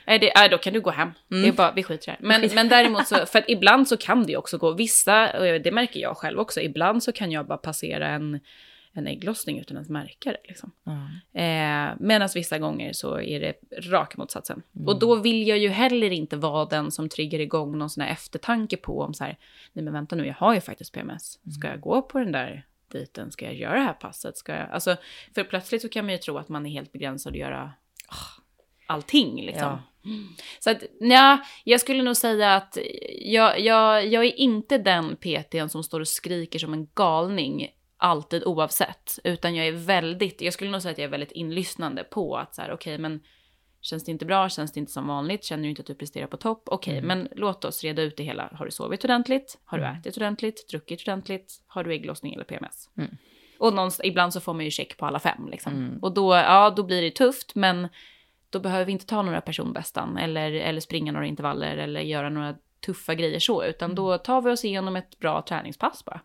Nej, det, nej, då kan du gå hem. Det är bara, vi skiter i det här. Men, men däremot så, för att ibland så kan det ju också gå, vissa, och det märker jag själv också, ibland så kan jag bara passera en, en ägglossning utan att märka det. Liksom. Eh, Medan vissa gånger så är det raka motsatsen. Och då vill jag ju heller inte vara den som triggar igång någon sån här eftertanke på om så här, nej men vänta nu, jag har ju faktiskt PMS. Ska jag gå på den där dejten? Ska jag göra det här passet? Ska jag... Alltså, för plötsligt så kan man ju tro att man är helt begränsad att göra ah, allting liksom. Ja. Så att, ja, jag skulle nog säga att jag, jag, jag är inte den PTn som står och skriker som en galning alltid oavsett. Utan jag är väldigt, jag skulle nog säga att jag är väldigt inlyssnande på att så här, okej, okay, men känns det inte bra, känns det inte som vanligt, känner du inte att du presterar på topp, okej, okay, mm. men låt oss reda ut det hela. Har du sovit ordentligt? Har du Mm. ätit ordentligt? Druckit ordentligt? Har du ägglossning eller PMS? Mm. Och någonstans, ibland så får man ju check på alla fem liksom. Mm. Och då, ja, då blir det tufft, men då behöver vi inte ta några personbästan eller, eller springa några intervaller eller göra några tuffa grejer så, utan då tar vi oss igenom ett bra träningspass bara.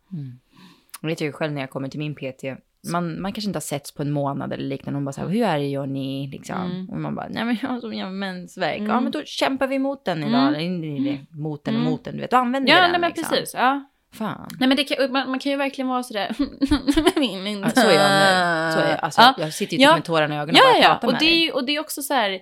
Jag vet ju själv när jag kommer till min PT, man, man kanske inte har setts på en månad eller liknande. Hon bara så här, hur är det Johnny? Liksom. Mm. Och man bara, nej men jag har som mensvärk. Ja Mm. men då kämpar vi mot den idag. Mm. Nej, Mot den och Mm. mot den, du vet. Då använder vi Ja, den. nej men liksom. precis. Ja. Fan. Nej men kan, man, man kan ju verkligen vara sådär. Ja, så är jag nu. Så är jag. Alltså, Ja. Jag sitter ju typ Ja. med tårarna i ögonen Ja, och bara ja, ja. pratar Och med det, är dig. ju, och det är också så här.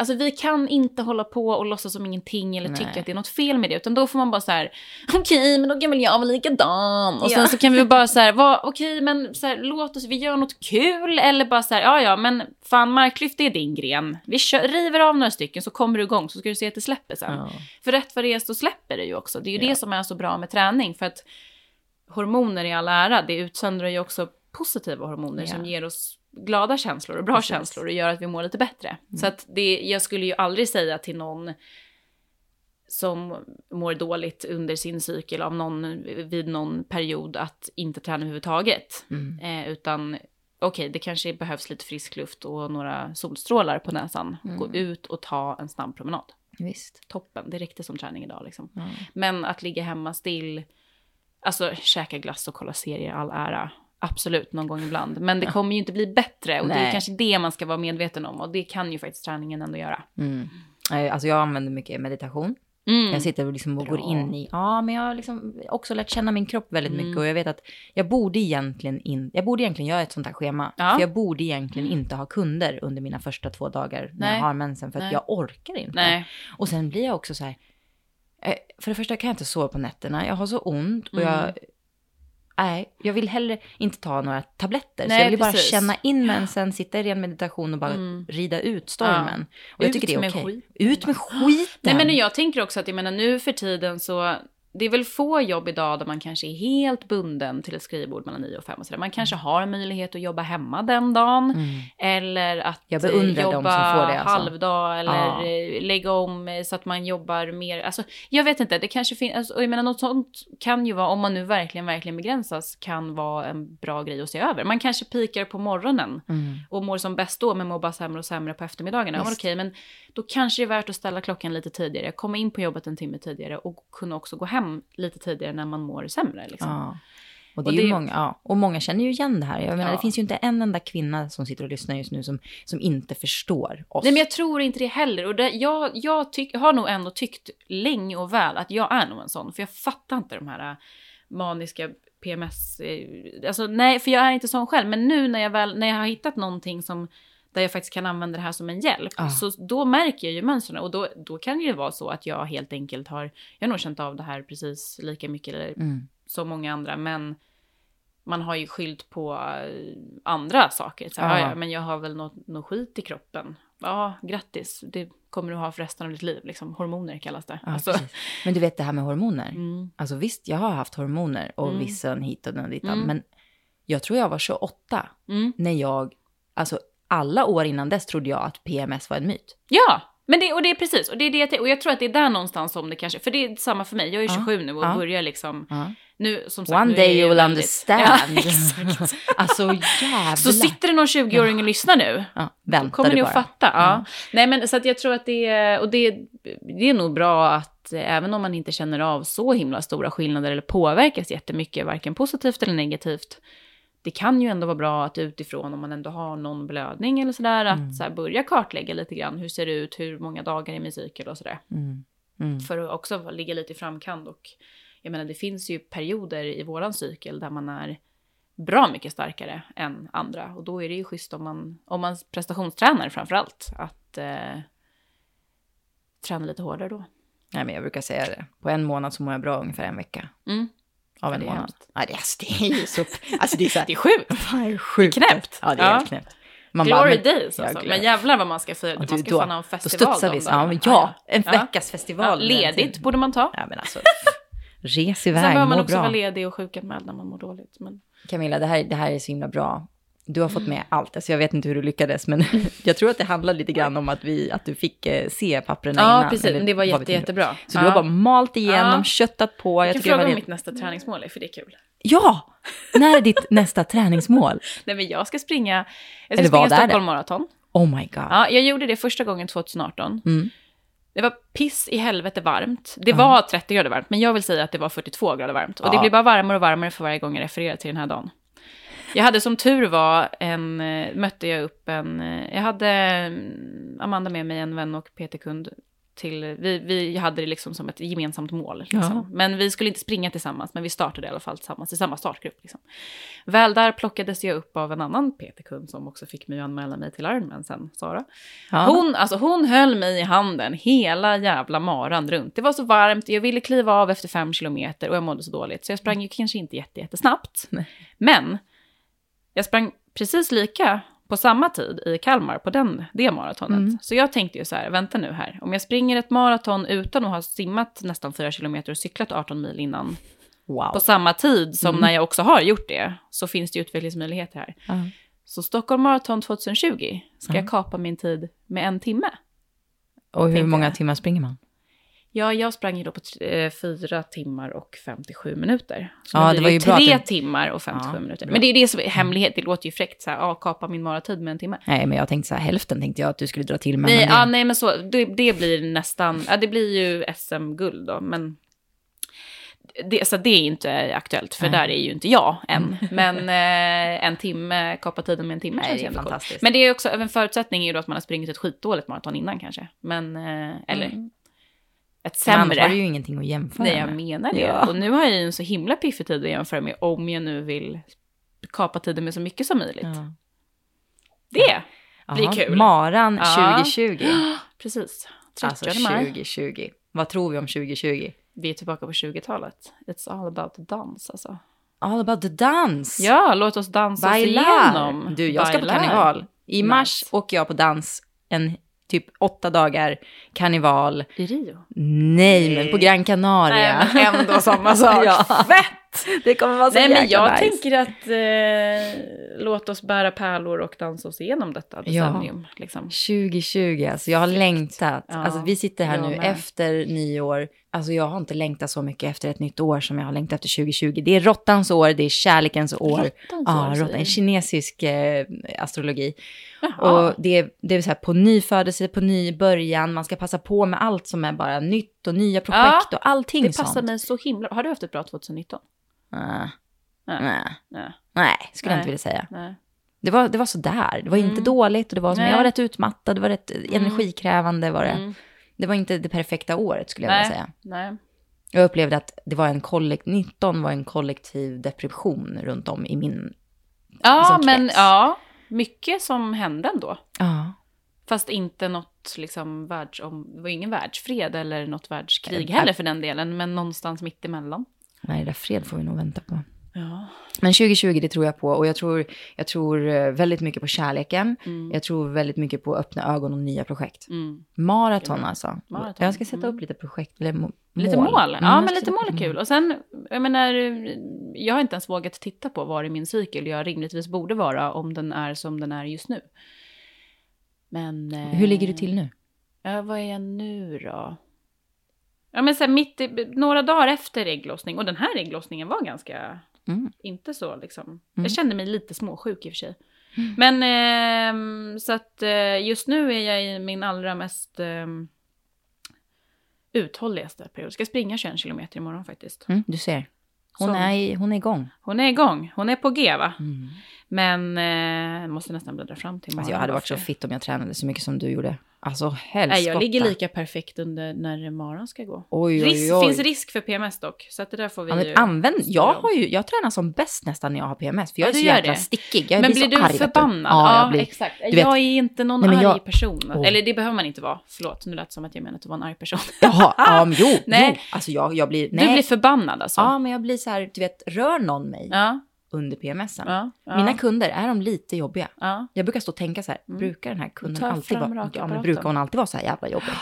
Alltså vi kan inte hålla på och låtsas som ingenting eller Nej. tycka att det är något fel med det. Utan då får man bara så här, okej men då kan väl jag vara likadan. Och sen Ja. så kan vi bara så här, okej men så här, låt oss, vi gör något kul. Eller bara så här, ja ja men fan marklyft är din gren. Vi kör, river av några stycken så kommer du igång så ska du se att det släpper sen. Ja. För rätt vad det är så släpper det ju också. Det är ju Ja. det som är så bra med träning. För att hormoner i all ära, det utsöndrar ju också positiva hormoner som ger oss glada känslor och bra Precis. känslor och gör att vi mår lite bättre. Så att det, jag skulle ju aldrig säga till någon som mår dåligt under sin cykel av någon, vid någon period att inte träna överhuvudtaget. Mm. Eh, utan okej, det kanske behövs lite frisk luft och några solstrålar på näsan. Gå Mm. ut och ta en snabb promenad Visst. toppen. Det räckte som träning idag liksom. Men att ligga hemma still, alltså käka glass och kolla serier all ära. Absolut, någon gång ibland. Men det kommer ju inte bli bättre och det är Nej. kanske det man ska vara medveten om. Och det kan ju faktiskt träningen ändå göra. Mm. Alltså jag använder mycket meditation. Mm. Jag sitter och, liksom och går in i, ja men jag har liksom också lärt känna min kropp väldigt Mm. mycket och jag vet att jag borde egentligen, in, jag borde egentligen göra ett sånt här schema. Ja. För jag borde egentligen inte ha kunder under mina första två dagar när Nej. jag har mensen för att Nej. jag orkar inte. Nej. Och sen blir jag också så här, eh, för det första kan jag inte sova på nätterna, jag har så ont och Mm. jag, nej, jag vill heller inte ta några tabletter. så Nej, jag vill bara precis. känna in mensen, sitta i ren meditation och bara Mm. rida ut stormen. Och jag Ut tycker det är okej. skiten. Ut med skiten! Nej men jag tänker också att jag menar nu för tiden så det är väl få jobb idag där man kanske är helt bunden till ett skrivbord mellan 9 och 5 och sådär. Man kanske har en möjlighet att jobba hemma den dagen. Mm. Eller att jobba alltså. halvdag eller Ja. eh, lägga om så att man jobbar mer. Alltså, jag vet inte, det kanske finns, alltså, jag menar något sånt kan ju vara, om man nu verkligen, verkligen begränsas, kan vara en bra grej att se över. Man kanske pikar på morgonen Mm. och mår som bäst då, men mår bara sämre och sämre på eftermiddagarna. Ja, men okej, men då kanske det är värt att ställa klockan lite tidigare, komma in på jobbet en timme tidigare och kunna också gå hem lite tidigare när man mår sämre. Liksom. Ja. Och det Och är det- många, ja. Och många känner ju igen det här. Jag menar, Ja. det finns ju inte en enda kvinna som sitter och lyssnar just nu som, som inte förstår oss. Nej men jag tror inte det heller. Och det, jag, jag, tyck, har nog ändå tyckt länge och väl att jag är nog en sån. För jag fattar inte de här äh, maniska PMS... eh, Alltså nej, för jag är inte sån själv. Men nu när jag, väl, när jag har hittat någonting som där jag faktiskt kan använda det här som en hjälp. Ja. Så då märker jag ju mönstren. Och då, då kan det ju vara så att jag helt enkelt har... Jag har nog känt av det här precis lika mycket eller Mm. som många andra. Men man har ju skyllt på eh, andra saker. Så, Ja. Ja, men jag har väl något, något skit i kroppen. Ja, grattis. Det kommer du ha för resten av ditt liv. Liksom. Hormoner kallas det. Ja, alltså. Men du vet det här med hormoner. mm, Alltså visst, jag har haft hormoner och Mm. vissa hit och dit. Mm. Men jag tror jag var 28 mm. när jag, alltså alla år innan dess trodde jag att PMS var en myt. Ja, men det, och det är precis. Och, det är det, och jag tror att det är där någonstans som det kanske... För det är samma för mig. Jag är Ja. 27 nu och Ja. börjar liksom... Ja. Nu, som sagt, One day you will understand. Ja, exakt. alltså jävlar. Så sitter det någon 20-åring och lyssnar nu. ja, vänta kommer ni bara. att fatta. Ja. Ja. Nej, men så att jag tror att det är, och det, det är nog bra att eh, även om man inte känner av så himla stora skillnader eller påverkas jättemycket, varken positivt eller negativt, det kan ju ändå vara bra att utifrån, om man ändå har någon blödning eller sådär, att Mm. så här, börja kartlägga lite grann, hur ser det ut, hur många dagar i min cykel och sådär. Mm. Mm. För att också ligga lite i framkant och jag menar det finns ju perioder i våran cykel där man är bra mycket starkare än andra och då är det ju schysst om man, om man prestationstränar framför allt att eh, träna lite hårdare då. Nej, men jag brukar säga det. På en månad så mår jag bra ungefär en vecka. Mm. Av en det månad. Ja, det, alltså, det är ju så... Alltså det är så här, Det är sjukt. Det är sjukt. Knäppt. Ja, det är Ja. helt knäppt. Man Glory men- days Ja, alltså. glöm- Men jävlar vad man ska fira. Ja, Man ska då- fan ha en då festival studsar de vi. Ja, ja, en Ja. veckas festival. Ja, ledigt borde man ta. Ja, men alltså. Res Sen iväg, behöver man också bra. vara ledig och sjukanmäld när man mår dåligt. Men... Camilla, det här, det här är så himla bra. Du har fått med allt, alltså jag vet inte hur du lyckades, men jag tror att det handlar lite grann om att, vi, att du fick eh, se papperna Ja, innan. precis. eller Men det var jätte, jättebra. Så ja. du har bara malt igenom, Ja. köttat på. Jag Jag kan fråga om mitt nästa träningsmål är, för det är kul. Ja! När är ditt nästa träningsmål? Nej, men jag ska springa, jag ska Eller springa det? Stockholm Marathon. Oh my god. Ja, jag gjorde det första gången 2018. Mm. Det var piss i helvete varmt. Det var 30 grader varmt, men jag vill säga att det var 42 grader varmt. Och det Ja. blir bara varmare och varmare för varje gång jag refererar till den här dagen. Jag hade som tur var en, eh, mötte jag upp en, eh, jag hade mm, Amanda med mig, en vän och PT-kund till, vi, vi hade det liksom som ett gemensamt mål. Liksom. Ja. Men vi skulle inte springa tillsammans, men vi startade i alla fall tillsammans i samma startgrupp. Liksom. Väl där plockades jag upp av en annan PT-kund som också fick mig att anmäla mig till Ironman sen, Sara. Ja. Hon, alltså, hon höll mig i handen hela jävla maran runt. Det var så varmt, jag ville kliva av efter fem kilometer och jag mådde så dåligt. Så jag sprang ju kanske inte jätte, jättesnabbt. Nej. Men jag sprang precis lika på samma tid i Kalmar på den, det maratonet. Mm. Så jag tänkte ju så här, vänta nu här. Om jag springer ett maraton utan att ha simmat nästan fyra kilometer och cyklat 18 mil innan Wow. på samma tid som Mm. när jag också har gjort det, så finns det utvecklingsmöjligheter här. Ja. Så Stockholm Marathon 2020 ska Ja. jag kapa min tid med en timme. Och hur många jag. timmar springer man? Ja, jag sprang ju då på eh, fyra timmar och 57 minuter. Så Ja, det var ju bra tre att timmar och 57 Ja, minuter. bra. Men det är det som är hemlighet, det låter ju fräckt så här, ja, kapa min maratid med en timme. Nej, men jag tänkte så här, hälften tänkte jag att du skulle dra till med. nej, men det- ja, nej, men så, det, det blir nästan, ja, det blir ju SM-guld då, men det, så det är inte aktuellt, för Nej. Mm. där är ju inte jag än. Men eh, en timme, kapa tiden med en timme Nej, känns det ju fantastiskt. Men det är också, en förutsättning är ju då att man har sprungit ett skitdåligt maraton innan kanske. Men, eh, eller Mm. Ett Men annars sämre. har du ju ingenting att jämföra Nej, jag med. menar det. Ja. Och nu har jag ju en så himla piffig tid att jämföra med om jag nu vill kapa tiden med så mycket som möjligt. Ja. Det blir Jaha, kul. Maran Ja. 2020. Precis. 30 Alltså maj. 2020. Vad tror vi om 2020? Vi är tillbaka på 20-talet. It's all about the dance alltså. All about the dance. Ja, låt oss dansa oss Bailar. igenom. Du, jag ska på Bailar. karneval. I mars Nice. åker jag på dans en typ åtta dagar karneval. I Rio. Nej, men på Gran Canaria. Nej, men ändå samma sak. ja. Fett! Det kommer vara så Nej, men jag nice. tänker att eh, låt oss bära pärlor och dansa oss igenom detta decennium. Liksom. 2020, alltså jag har längtat. Ja, alltså vi sitter här jag nu med. efter nyår. Alltså jag har inte längtat så mycket efter ett nytt år som jag har längtat efter 2020. Det är råttans år, det är kärlekens år. Råttans ja, år, råttan, säger du. kinesisk eh, astrologi. Jaha. Och det det är så här på ny födelse, på ny början. Man ska passa på med allt som är bara nytt och nya projekt och allting det passar sånt. mig så himla... Har du haft ett bra 2019? Nej, Nej. nej, Nej. nej, skulle jag Nej. inte vilja säga. Nej. Det var, det var sådär. Det var inte Mm. dåligt och det var som, Nej. jag var rätt utmattad, det var rätt energikrävande var det. Mm. Det var inte det perfekta året skulle jag vilja Nej. säga. Nej. Jag upplevde att det var en kollekt, 19 var en kollektiv depression runt om i min... Ja, Som men ja. Mycket som hände ändå. Ja. Fast inte något liksom världsom... Det var ingen världsfred eller något världskrig Eh, heller för den delen. Men någonstans mitt emellan. Nej, det där fred får vi nog vänta på. Ja. Men 2020, det tror jag på. Och jag tror, jag tror eh, väldigt mycket på kärleken. Mm. Jag tror väldigt mycket på öppna ögon och nya projekt. Mm. Maraton alltså. Maraton, Jag ska sätta upp lite projekt, eller må- Lite mål. Mm, Ja, men lite mål är kul. Och sen, jag menar, jag har inte ens vågat titta på var i min cykel jag rimligtvis borde vara om den är som den är just nu. Men... eh, Hur ligger du till nu? Ja, vad är jag nu då? Ja, men så här, mitt i, några dagar efter ägglossning, och den här ägglossningen var ganska, Mm. inte så liksom. Mm. Jag kände mig lite småsjuk i och för sig. Men ehm, så att eh, just nu är jag i min allra mest ehm, uthålligaste period. Ska springa 21 kilometer imorgon faktiskt. Mm, du ser. Hon Så. är, hon är igång. Hon är igång, hon är på G va? Mm. Men eh, måste nästan bläddra fram till Alltså jag hade varit så fit om jag tränade så mycket som du gjorde. Alltså helskotta. Nej, jag ligger lika perfekt under när maran ska gå. Oj, oj, Risk, oj. finns risk för PMS dock, så att det där får vi Ja, ju... använd, jag, har ju, jag tränar som bäst nästan när jag har PMS. För jag Ja, är så jäkla det. stickig. Jag Men blir, blir du arg, förbannad? Ja, Ja, jag blir, exakt. du vet- jag är inte någon Nej, arg jag- person. Åh. Eller det behöver man inte vara. Förlåt, nu lät det som att jag menar att du var en arg person. Jaha, ja, men jo, Nej. jo. Alltså jag, jag blir, nej. Du blir förbannad alltså? Ja, men jag blir så här, du vet, rör någon mig Ja, under PMSen? ja, ja. Mina kunder, är de lite jobbiga? Ja. Jag brukar stå och tänka så här, brukar den här kunden alltid vara, ja, men brukar hon alltid vara så här jävla jobbig?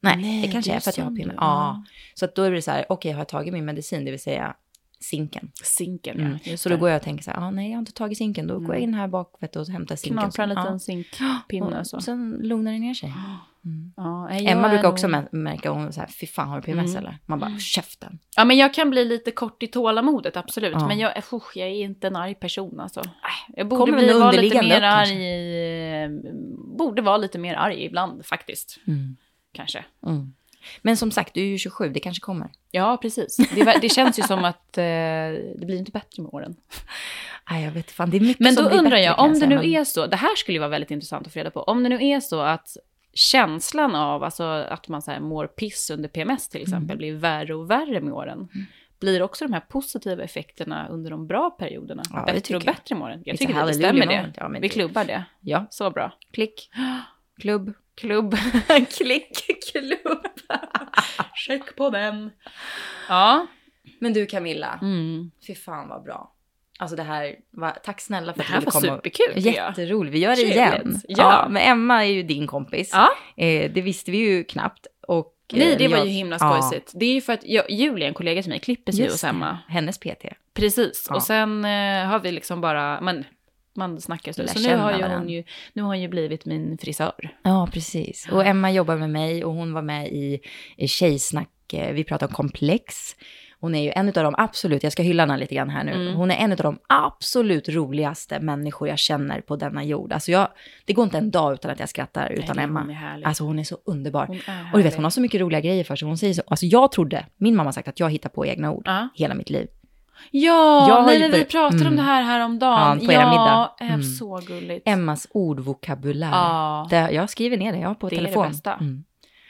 Nej, Nej, det kanske det är är för att jag har PMS. Ja. Så att då är det så här, okej, har jag tagit min medicin, det vill säga zinken. Zinken, Mm. ja. Så då går jag och tänker så här, ah, nej jag har inte tagit zinken, då går jag in här bak vet du, och hämtar zinken. Knapra en liten ja. zinkpinne och så. Sen lugnar det ner sig. Ja, nej, jag Emma brukar nog- också mä- märka, hon så här, fy fan har du PMS Mm. eller? Man bara, käften. Ja, men jag kan bli lite kort i tålamodet, absolut. Ja. Men jag, usch, jag är inte en arg person alltså. Jag borde Kommer bli, vara lite mer upp, arg. eh, Borde vara lite mer arg ibland faktiskt. Mm. Kanske. Mm. Men som sagt, du är ju 27, det kanske kommer. Ja, precis. Det, det känns ju som att eh, det blir inte bättre med åren. Nej, jag vet fan, det är mycket Men som då blir undrar bättre, jag, om det säga, nu men- är så, det här skulle ju vara väldigt intressant att få reda på, om det nu är så att känslan av alltså, att man så här, mår piss under PMS till exempel Mm. blir värre och värre med åren, blir också de här positiva effekterna under de bra perioderna Ja, det bättre och jag. bättre med åren? Jag It's tycker det, det stämmer det. Ja, Vi det- klubbar det. Ja, Så bra. klick, klubb. Klubb. Klick, klubb. Check på den. Ja. Men du Camilla, Mm. fy fan vad bra. Alltså det här, var, tack snälla för Det att här du ville var komma. och- superkul, tycker jag. Jätteroligt, vi gör det Trevligt. igen. Ja. men Emma är ju din kompis. Ja. Eh, det visste vi ju knappt. Och, Nej, eh, det var jag- ju himla Ja, skojsigt. Det är ju för att jag, Julia, en kollega till mig, klipper sig hos det. Emma. Hennes PT. Precis, Ja. och sen eh, har vi liksom bara, men man snackar så. Så nu har, ju hon ju, nu har hon ju blivit min frisör. Ja, precis. Och Emma jobbar med mig och hon var med i, i Tjejsnack. eh, Vi pratar om komplex. Hon är ju en av de absolut, jag ska hylla henne lite grann här nu. Mm. Hon är en av de absolut roligaste människor jag känner på denna jord. Alltså jag, det går inte en dag utan att jag skrattar utan Nej, Emma. hon. Alltså hon är så underbar. Hon är och du vet, hon har så mycket roliga grejer för sig. Hon säger så, alltså jag trodde, min mamma har sagt att jag hittar på egna ord Ja. hela mitt liv. Ja, Jag har nej, men vi pratade om mm. det här häromdagen. Ja, på era middag. Ja, Mm. så gulligt. Emmas ordvokabulär. Ja. Det, jag skriver ner det, jag har på Det är det telefon. bästa. Mm.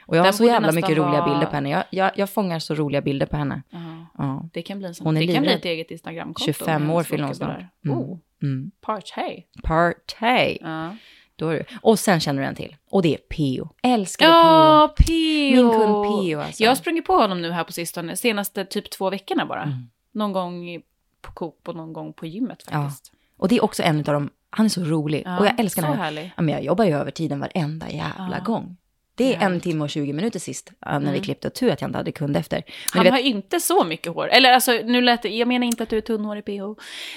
Och jag har Den så borde jävla mycket roliga vara- bilder på henne. Jag, jag, jag fångar så roliga bilder på henne. Ja, Ja. det kan bli en sån. Hon är det kan bli ett eget Instagramkonto. 25 med år fyller hon snart. Mm. Oh, Mm. party. Party. Ja, du. Och sen känner du en till. Och det är Peo. Älskar ja Peo. Peo. Min kund Peo alltså. Jag har sprungit på honom nu här på sistone, senaste typ två veckorna bara. Mm. Någon gång på Coop och någon gång på gymmet Ja. faktiskt. Och det är också en av dem. Han är så rolig. Ja, och jag älskar härlig. Ja, men jag jobbar ju över tiden varenda jävla Ja. gång. Det är en timme och 20 minuter sist ja, när vi Mm. klippte. Tur att jag inte hade kund efter. Men Han har inte så mycket hår. Eller alltså, nu lät det, jag menar inte att du är tunnhårig PH.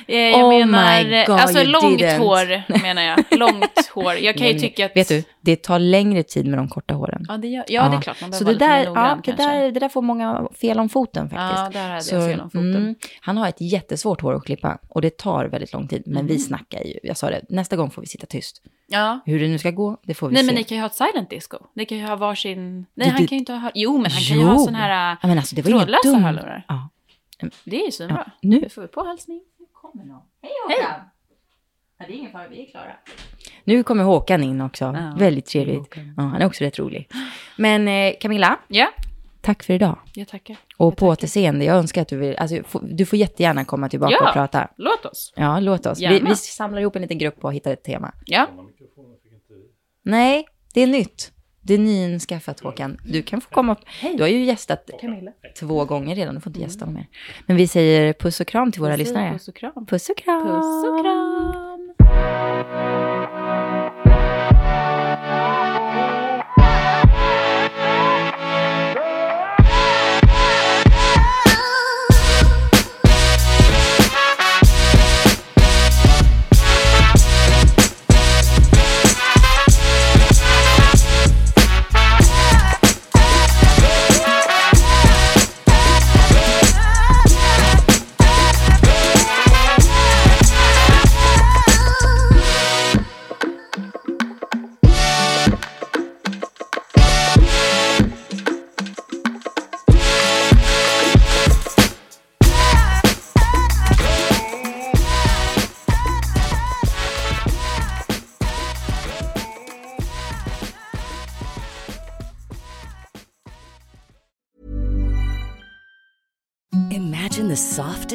Eh, jag Oh menar, my God, alltså you långt didn't. hår menar jag. Långt hår. Jag kan ju Nej, tycka att... Vet du, det tar längre tid med de korta håren. Ja, det, gör, ja, det är klart. Man Så det där, ja, det, där, det där får många fel om foten faktiskt. Ja, där hade Så, jag fel om foten. mm, han har ett jättesvårt hår att klippa och det tar väldigt lång tid. Men Mm. vi snackar ju, jag sa det, nästa gång får vi sitta tyst. Ja. Hur det nu ska gå, det får vi Nej, se. men ni kan ju ha ett silent disco. Ni kan ju ha varsin... Nej, Du- han du- kan ju inte ha... Jo, men han kan ju ha sån här... ja, men alltså, det var trådlösa dumt. hörlurar. Ja. Det är ju svinbra. Ja, nu- Nu får vi på hälsning. kommer någon. Hej Håkan! Ja, det är ingen fara, vi är klara. Nu kommer Håkan in också. Ja, Väldigt trevligt. Ja, han är också rätt rolig. Men eh, Camilla, Ja, tack för idag. jag tackar. Och Jag på tackar. återseende, jag önskar att du vill, alltså, du får jättegärna komma tillbaka Ja. och prata. Låt oss. Ja, låt oss. Vi, vi samlar ihop en liten grupp och hittar ett tema. Ja. Nej, det är nytt. Det är nyinskaffat Håkan. Du kan få komma. Du har ju gästat två gånger redan. Du får inte gästa mer. Men vi säger puss och kram till våra lyssnare. Puss och kram. Puss och kram. Puss och kram.